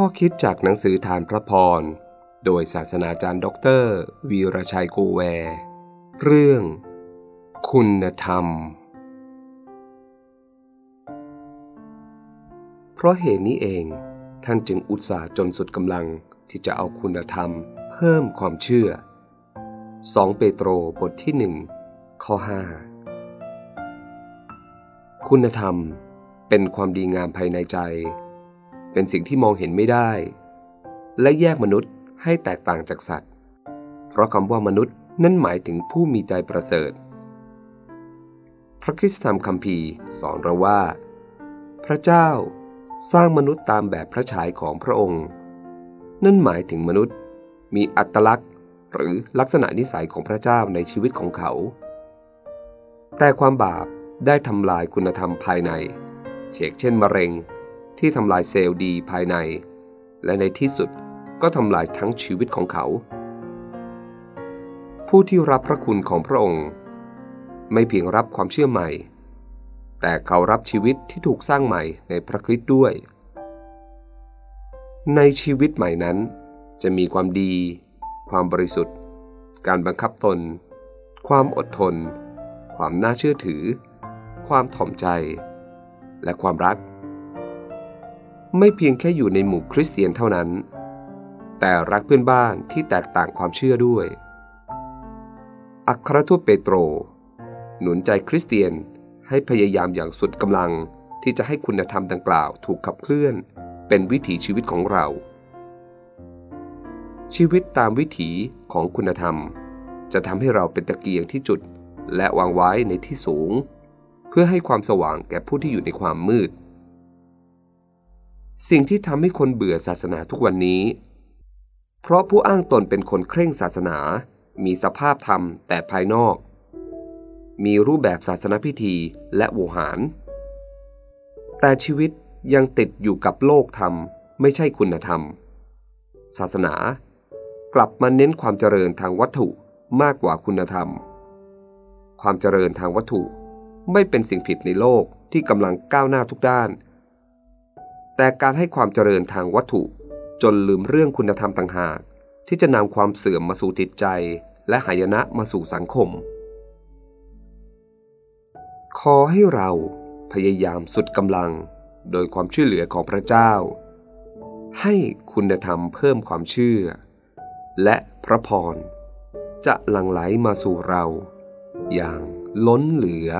ข้อคิดจากหนังสือธารพระพร โดยศาสนาจารย์ด็อกเตอร์วีรชัยโกแว เรื่อง คุณธรรม เพราะเหตุนี้เองท่านจึงอุตส่าห์จนสุดกำลังที่จะเอาคุณธรรมเพิ่มความเชื่อ 2 เปโตรบทที่หนึ่งข้อ 5 คุณธรรมเป็นความดีงามภายในใจ เป็นสิ่งที่มองเห็นไม่ได้ และแยกมนุษย์ให้แตกต่างจากสัตว์ เพราะคำว่ามนุษย์นั่นหมายถึงผู้มีใจประเสริฐ พระคริสตธรรมคัมภีร์สอนเราว่า พระเจ้าสร้างมนุษย์ตามแบบพระฉายของพระองค์ นั่นหมายถึงมนุษย์มีอัตลักษณ์หรือลักษณะนิสัยของพระเจ้าในชีวิตของเขา แต่ความบาปได้ทำลายคุณธรรมภายใน เชกเช่นมะเร็ง ที่ทำลายเซลล์ดีภายใน และในที่สุดก็ทำลายทั้งชีวิตของเขา ผู้ที่รับพระคุณของพระองค์ ไม่เพียงรับความเชื่อใหม่ แต่เขารับชีวิตที่ถูกสร้างใหม่ในพระคริสต์ด้วย ในชีวิตใหม่นั้น จะมีความดี ความบริสุทธิ์ การบังคับตน ความอดทน ความน่าเชื่อถือ ความถ่อมใจ และความรัก ไม่เพียงแค่อยู่ในหมู่คริสเตียนเท่านั้น แต่รักเพื่อนบ้านที่แตกต่างความเชื่อด้วย อัครทูตเปโตร หนุนใจคริสเตียนให้พยายามอย่างสุดกำลังที่จะให้คุณธรรมดังกล่าวถูกขับเคลื่อน เป็นวิถีชีวิตของเรา ชีวิตตามวิถีของคุณธรรม จะทำให้เราเป็นตะเกียงที่จุดและวางไว้ในที่สูง เพื่อให้ความสว่างแก่ผู้ที่อยู่ในความมืด สิ่งที่ทำให้คนเบื่อศาสนาทุกวันนี้ เพราะผู้อ้างตนเป็นคนเคร่งศาสนา มีสภาพธรรมแต่ภายนอก มีรูปแบบศาสนพิธีและโวหาร แต่ชีวิตยังติดอยู่กับโลกธรรม ไม่ใช่คุณธรรม ศาสนากลับมาเน้นความเจริญทางวัตถุมากกว่าคุณธรรม ความเจริญทางวัตถุไม่เป็นสิ่งผิดในโลกที่กำลังก้าวหน้าทุกด้าน แต่การให้ความเจริญทางวัตถุ จนลืมเรื่องคุณธรรมต่างหาก ที่จะนำความเสื่อมมาสู่จิตใจ และหายนะมาสู่สังคม ขอให้เราพยายามสุดกำลัง โดยความช่วยเหลือของพระเจ้า ให้คุณธรรมเพิ่มความเชื่อ และพระพรจะหลั่งไหลมาสู่เรา อย่างล้นเหลือ